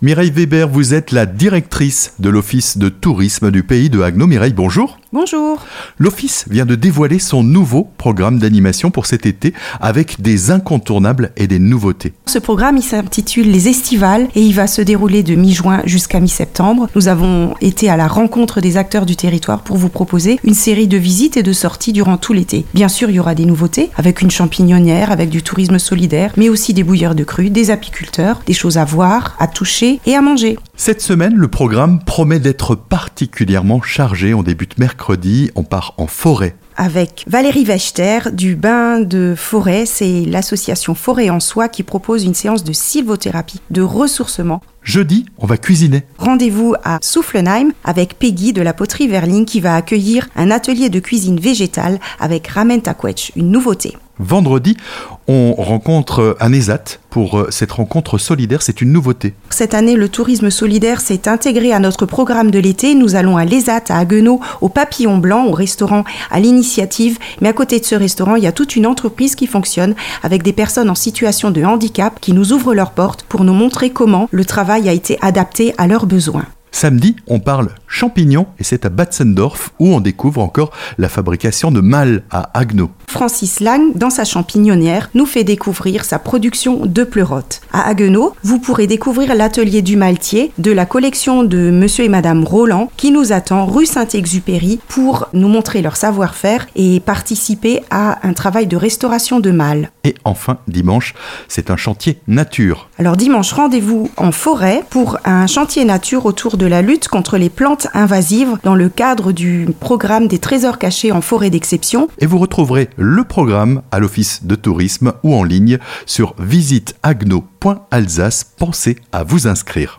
Mireille Weber, vous êtes la directrice de l'Office de tourisme du pays de Haguenau. Mireille, bonjour. Bonjour. L'Office vient de dévoiler son nouveau programme d'animation pour cet été avec des incontournables et des nouveautés. Ce programme, il s'intitule Les Estivales et il va se dérouler de mi-juin jusqu'à mi-septembre. Nous avons été à la rencontre des acteurs du territoire pour vous proposer une série de visites et de sorties durant tout l'été. Bien sûr, il y aura des nouveautés avec une champignonnière, avec du tourisme solidaire, mais aussi des bouilleurs de crues, des apiculteurs, des choses à voir, à toucher et à manger. Cette semaine, le programme promet d'être particulièrement chargé. On débute mercredi, on part en forêt avec Valérie Wechter du Bain de Forêt. C'est l'association Forêt en Soi qui propose une séance de sylvothérapie, de ressourcement. Jeudi, on va cuisiner. Rendez-vous à Soufflenheim avec Peggy de la poterie Verling qui va accueillir un atelier de cuisine végétale avec ramen takwech, une nouveauté. Vendredi, on rencontre un ESAT pour euh, cette rencontre solidaire. C'est une nouveauté. Cette année, le tourisme solidaire s'est intégré à notre programme de l'été. Nous allons à l'ESAT, à Haguenau, au Papillon Blanc, au restaurant à l'initiative. Mais à côté de ce restaurant, il y a toute une entreprise qui fonctionne avec des personnes en situation de handicap qui nous ouvrent leurs portes pour nous montrer comment le travail a été adapté à leurs besoins. Samedi, on parle champignons et c'est à Batzendorf où on découvre encore la fabrication de mâles à Agno. Francis Lang, dans sa champignonnière, nous fait découvrir sa production de pleurotes. À Haguenau, vous pourrez découvrir l'atelier du maltier de la collection de monsieur et madame Roland qui nous attend rue Saint-Exupéry pour nous montrer leur savoir-faire et participer à un travail de restauration de mâles. Et enfin, dimanche, c'est un chantier nature. Alors dimanche, rendez-vous en forêt pour un chantier nature autour de la lutte contre les plantes invasives dans le cadre du programme des trésors cachés en forêt d'exception. Et vous retrouverez le programme à l'Office de tourisme ou en ligne sur visiteagno.alsace. Pensez à vous inscrire.